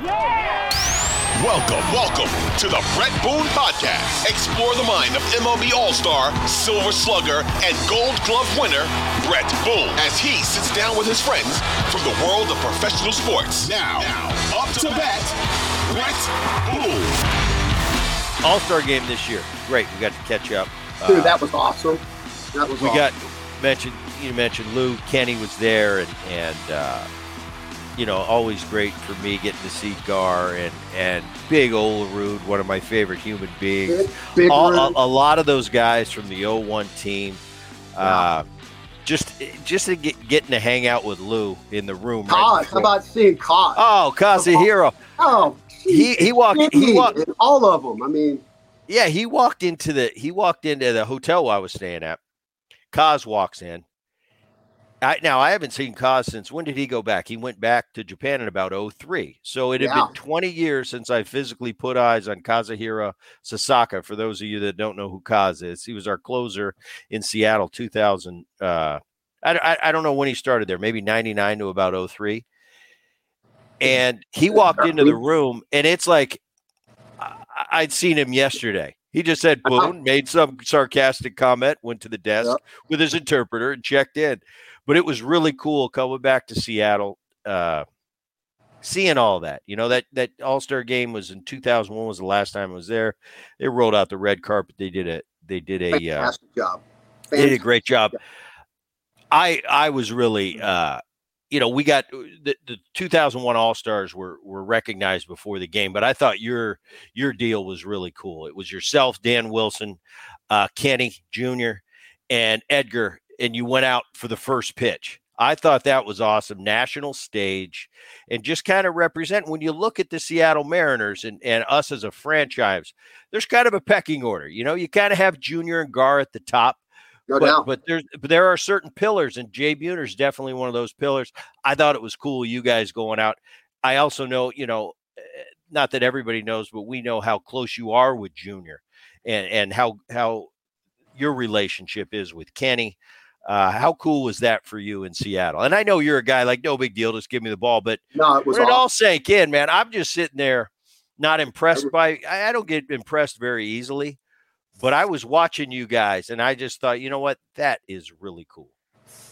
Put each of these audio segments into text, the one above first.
Welcome, welcome to the Bret Boone Podcast. Explore the mind of MLB All Star, Silver Slugger, and Gold Glove winner, Bret Boone, as he sits down with his friends from the world of professional sports. Now, now up to bat, Bret Boone. All Star game this year. Great, we got to catch up. Dude, that was awesome. That was we awesome. got mentioned. You mentioned Lou Kenny was there, and and uh, you know always great for me getting to see Gar and and Big Olerud, one of my favorite human beings. Big, All, a, a lot of those guys from the 01 team. Uh, just just get, getting to hang out with Lou in the room. right Kaz. How about seeing Kaz? Oh, Kazuhiro. Oh, He- he walked- he walked- all of them. I mean, Yeah, he walked into the he walked into the hotel I was staying at. Kaz walks in. I, now I haven't seen Kaz since when did he go back? He went back to Japan in about 03. So it had Yeah. been 20 years since I physically put eyes on Kazuhiro Sasaki. For those of you that don't know who Kaz is, he was our closer in Seattle 2000. Uh, I, I, I don't know when he started there, maybe 99 to about 03. And he walked into the room, and it's like I- I'd seen him yesterday. He just said boom, made some sarcastic comment, went to the desk Yep. with his interpreter and checked in. But it was really cool coming back to Seattle, uh, seeing all that. You know that that All Star game was in 2001 was the last time I was there. They rolled out the red carpet. They did a they did a uh, fantastic job. they did a great job. I I was really uh you know we got the, the 2001 All Stars were were recognized before the game, but I thought your your deal was really cool. It was yourself, Dan Wilson, uh, Kenny Jr. and Edgar, and you went out for the first pitch. I thought that was awesome. National stage and just kind of represent when you look at the Seattle Mariners and, and us as a franchise, there's kind of a pecking order. You know, you kind of have Junior and Gar at the top No but, but there's but there are certain pillars, and Jay Buhner is definitely one of those pillars. I thought it was cool you guys going out. I also know, you know, eh, not that everybody knows, but we know how close you are with Junior, and and how how your relationship is with Kenny. Uh, how cool was that for you in Seattle? And I know you're a guy like no big deal, just give me the ball. But no, it was when it all sank in, man, I'm just sitting there, not impressed by. I, I don't get impressed very easily, but I was watching you guys, and I just thought, you know what, that is really cool.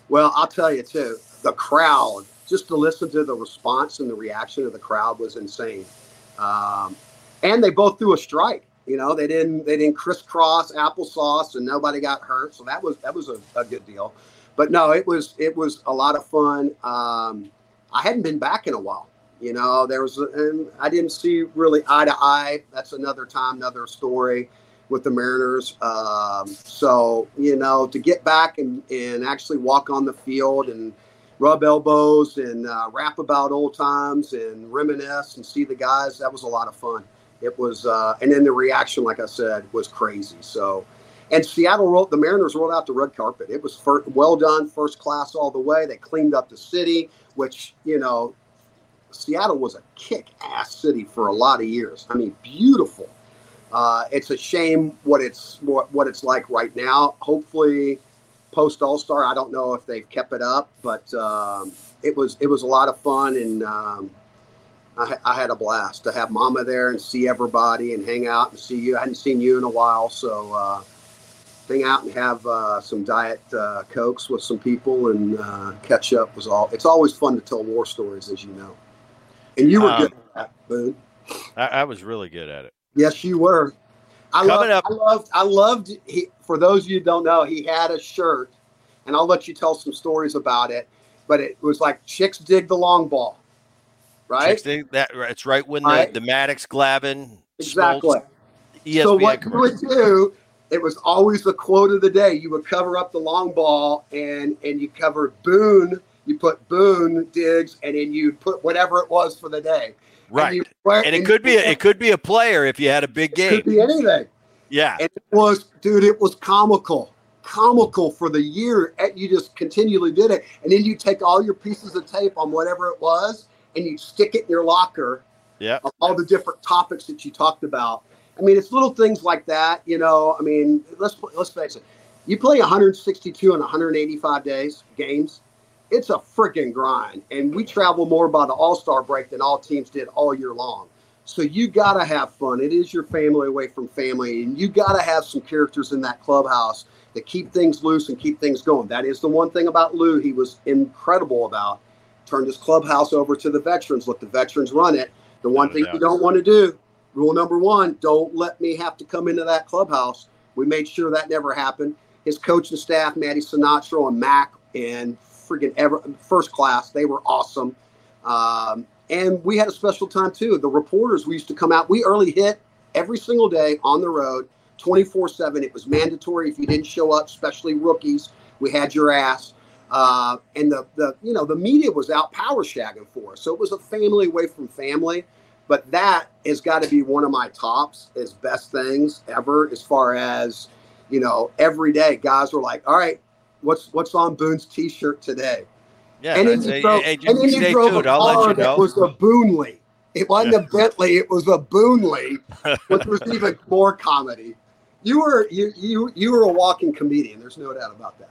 Well, I'll tell you too. The crowd, just to listen to the response and the reaction of the crowd was insane. Um, and they both threw a strike. You know, they didn't they didn't crisscross applesauce, and nobody got hurt. So that was that was a, a good deal. But no, it was it was a lot of fun. Um, I hadn't been back in a while. You know, there was and I didn't see really eye to eye. That's another time, another story with the Mariners. Um, so you know, to get back and and actually walk on the field and rub elbows and uh, rap about old times and reminisce and see the guys, that was a lot of fun. It was, uh, and then the reaction, like I said, was crazy. So, and Seattle rolled the Mariners rolled out the red carpet. It was well done, first class all the way. They cleaned up the city, which you know, Seattle was a kick-ass city for a lot of years. I mean, beautiful. Uh, it's a shame what it's what, what it's like right now. Hopefully, post All Star, I don't know if they've kept it up, but um, it was it was a lot of fun, and um, I, I had a blast to have Mama there and see everybody and hang out and see you. I hadn't seen you in a while, so uh, hang out and have uh, some diet uh, cokes with some people and uh, catch up was all. It's always fun to tell war stories, as you know. And you were Um, good at that, Boone. I, I was really good at it. Yes, you were. I Coming loved, up- I loved. I loved. He, for those of you who don't know, he had a shirt, and I'll let you tell some stories about it. But it was like chicks dig the long ball, right? That it's right when the, Right. the Maddux Glavine exactly. Smoltz, so what you would do, it was always the quote of the day. You would cover up the long ball and and you covered Boone. You put Boone digs, and then you put whatever it was for the day. right? And, you, And it could be a, it could be a player if you had a big it game. could be anything. Yeah, And it was, dude, it was comical, comical for the year. And you just continually did it, and then you take all your pieces of tape on whatever it was, and you stick it in your locker. yeah. all the different topics that you talked about. I mean, it's little things like that, you know. I mean, let's let's face it. You play 162 and 185 days games. It's a freaking grind, and we travel more by the All Star break than all teams did all year long. So you got to have fun. It is your family away from family, and you got to have some characters in that clubhouse that keep things loose and keep things going. That is the one thing about Lou he was incredible about. Turned his clubhouse over to the veterans. Let the veterans run it. The one thing you don't want to do, rule number one, don't let me have to come into that clubhouse. We made sure that never happened. His coaching staff, Matty Sinatro and Mac, and friggin' ever first class, they were awesome. Um, and we had a special time too. The reporters, we used to come out. We early hit every single day on the road, 24 7. It was mandatory if you didn't show up, especially rookies. We had your ass. Uh, and the, the you know the media was out power shagging for us, so it was a family away from family. But that has got to be one of my tops as best things ever, as far as you know. Every day, guys were like, "All right, what's what's on Boone's T-shirt today?" Yeah, and then you hey, drove, hey, and then you drove tuned. a I'll car you know. that was a Boonley. It wasn't a Bentley; it was a Boonley, which was even more comedy. You were you you you were a walking comedian. There's no doubt about that.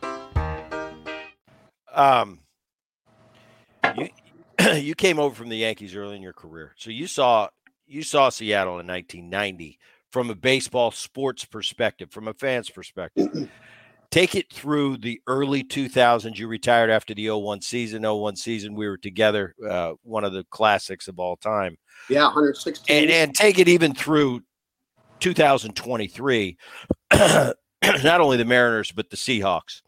Um, you you came over from the Yankees early in your career, so you saw you saw Seattle in 1990 from a baseball sports perspective, from a fan's perspective. Take it through the early 2000s. You retired after the 01 season. 01 season, we were together. Uh, one of the classics of all time. Yeah, 116. and and take it even through 2023 not only the mariners but the seahawks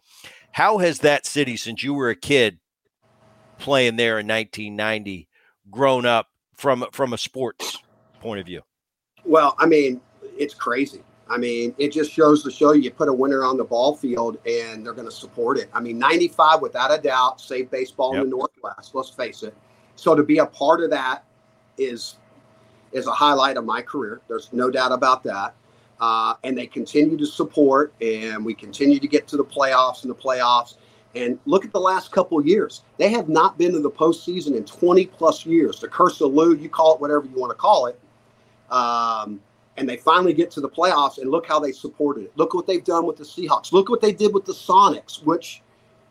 how has that city since you were a kid playing there in 1990 grown up from from a sports point of view Well, I mean, it's crazy. I mean, it just shows to show you, you put a winner on the ball field and they're going to support it. I mean, 95, without a doubt, saved baseball Yep. in the Northwest. Let's face it. So to be a part of that is is a highlight of my career. There's no doubt about that. Uh, and they continue to support, and we continue to get to the playoffs and the playoffs. And look at the last couple years; they have not been to the postseason in 20 plus years. The curse of Lou, you call it whatever you want to call it. Um, and they finally get to the playoffs, and look how they supported it. Look what they've done with the Seahawks. Look what they did with the Sonics, which,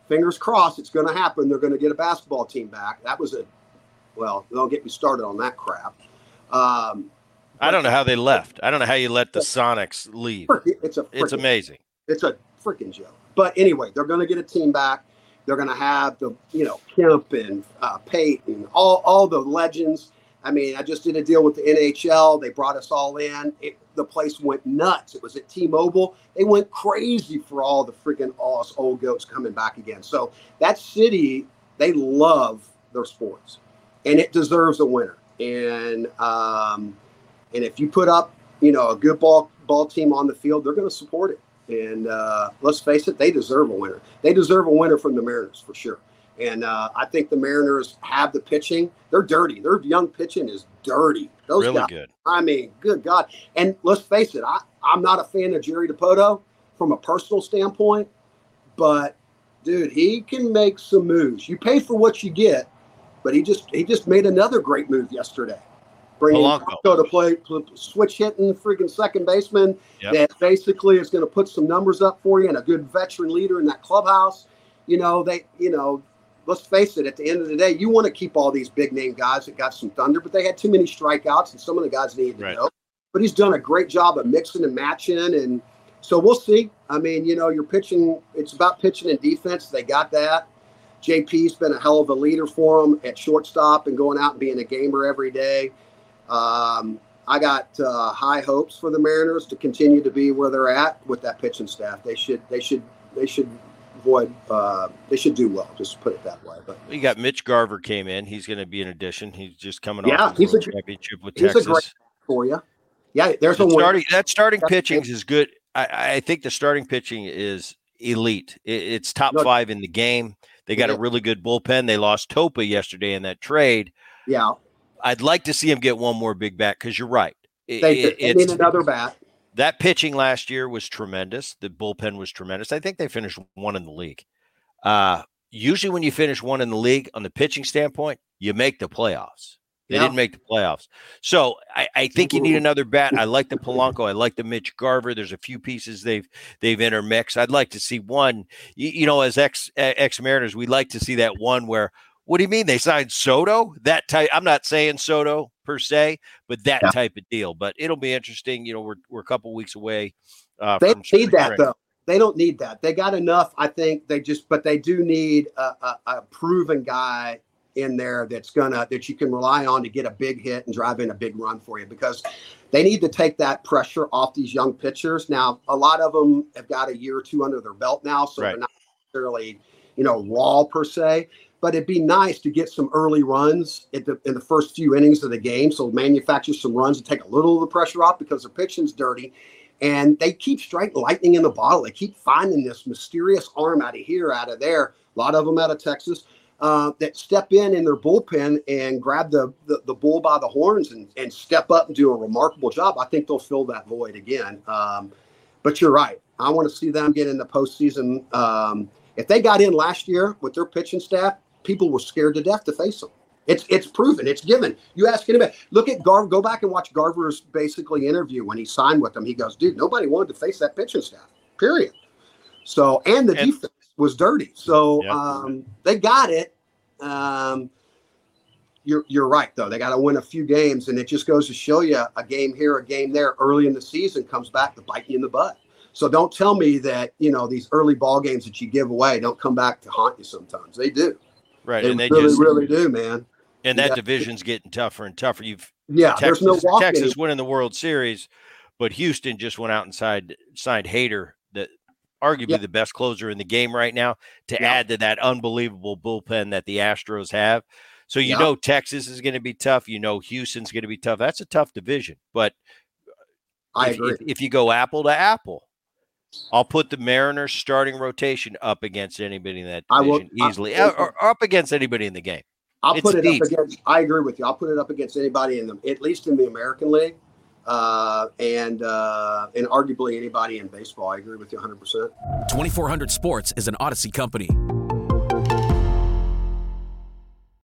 fingers crossed, it's going to happen. They're going to get a basketball team back. That was a, well, don't get me started on that crap. Um, i don't know how they left i don't know how you let the sonics leave it's a it's amazing it's a freaking joke. But anyway, they're going to get a team back. They're going to have the you know Kemp and uh, Peyton, all all the legends. I mean, I just did a deal with the NHL. They brought us all in. It, the place went nuts. It was at T-Mobile. They went crazy for all the freaking us old goats coming back again. So that city, they love their sports, and it deserves a winner. And um, and if you put up you know a good ball ball team on the field, they're going to support it. And uh, let's face it, they deserve a winner. They deserve a winner from the Mariners for sure. And uh, I think the Mariners have the pitching. They're dirty. Their young pitching is dirty. Those really guys, good I mean, good God. And let's face it, I, I'm not a fan of Jerry Dipoto from a personal standpoint, but dude, he can make some moves. You pay for what you get, but he just he just made another great move yesterday. Bringing Polanco to play switch hitting freaking second baseman yep. that basically is going to put some numbers up for you and a good veteran leader in that clubhouse. You know, they you know, let's face it, at the end of the day, you want to keep all these big name guys that got some thunder, but they had too many strikeouts and some of the guys needed to right. go. But he's done a great job of mixing and matching and so we'll see. I mean, you know, you're pitching, it's about pitching and defense. They got that. JP's been a hell of a leader for them at shortstop and going out and being a gamer every day. Um, I got uh, high hopes for the Mariners to continue to be where they're at with that pitching staff. They should, they should, they should avoid, uh, they should do well. Just put it that way. But you got Mitch Garver came in. He's going to be an addition. He's just coming yeah, off the he's a, championship with he's Texas. A great for you. Yeah, there's a starting, that starting pitching is good. I, I think the starting pitching is elite. It, it's top no, five in the game. They got yeah. a really good bullpen. They lost Topa yesterday in that trade. Yeah. I'd like to see him get one more big bat because you're right. It, they, they need another bat. That pitching last year was tremendous. The bullpen was tremendous. I think they finished one in the league. Uh, usually, when you finish one in the league on the pitching standpoint, you make the playoffs. They yeah. didn't make the playoffs. So I, I, think you need another bat. I like the Polanco. I like the Mitch Garver. There's a few pieces they've they've intermixed. I'd like to see one. You, you know, as ex ex Mariners, we'd like to see that one where. What do you mean they signed Soto? That type. I'm not saying Soto per se, but that yeah. type of deal. But it'll be interesting. You know, we're we're a couple weeks away. Uh, they need that though. They don't need that. They got enough. I think they just, but they do need a, a, a proven guy in there that's gonna that you can rely on to get a big hit and drive in a big run for you because they need to take that pressure off these young pitchers. Now, a lot of them have got a year or two under their belt now, so right. they're not necessarily you know raw per se. But it'd be nice to get some early runs in the, in the first few innings of the game. So manufacture some runs and take a little of the pressure off because their pitching's dirty. And they keep striking lightning in the bottle. They keep finding this mysterious arm out of here, out of there. A lot of them out of Texas uh, that step in in their bullpen and grab the, the, the bull by the horns and, and step up and do a remarkable job, I think they'll fill that void again. Um, but you're right. I want to see them get in the postseason. Um, if they got in last year with their pitching staff, people were scared to death to face them. It's it's proven. It's given. You ask anybody. Look at Garver. Go back and watch Garver's basically interview when he signed with them. He goes, "Dude, nobody wanted to face that pitching staff. Period." So and the and, defense was dirty. So yep. um, they got it. Um, you're you're right though. They got to win a few games, and it just goes to show you a game here, a game there, early in the season comes back to bite you in the butt. So don't tell me that you know these early ball games that you give away don't come back to haunt you. Sometimes they do. Right, they and they really, just, really do, man. And that yeah. division's getting tougher and tougher. You've yeah, Texas, there's no Texas winning the World Series, but Houston just went out and signed signed Hader, that arguably yeah. the best closer in the game right now, to yeah. add to that unbelievable bullpen that the Astros have. So you know Texas is going to be tough. You know Houston's going to be tough. That's a tough division. But I if, agree. If, if, you go apple to apple, I'll put the Mariners starting rotation up against anybody in that division will, easily, I, or, or, up against anybody in the game. I'll it's put it deep. up against. I agree with you. I'll put it up against anybody in the, at least in the American League uh, and uh, and arguably anybody in baseball. I agree with you 100. percent 2400 Sports is an Audacy company.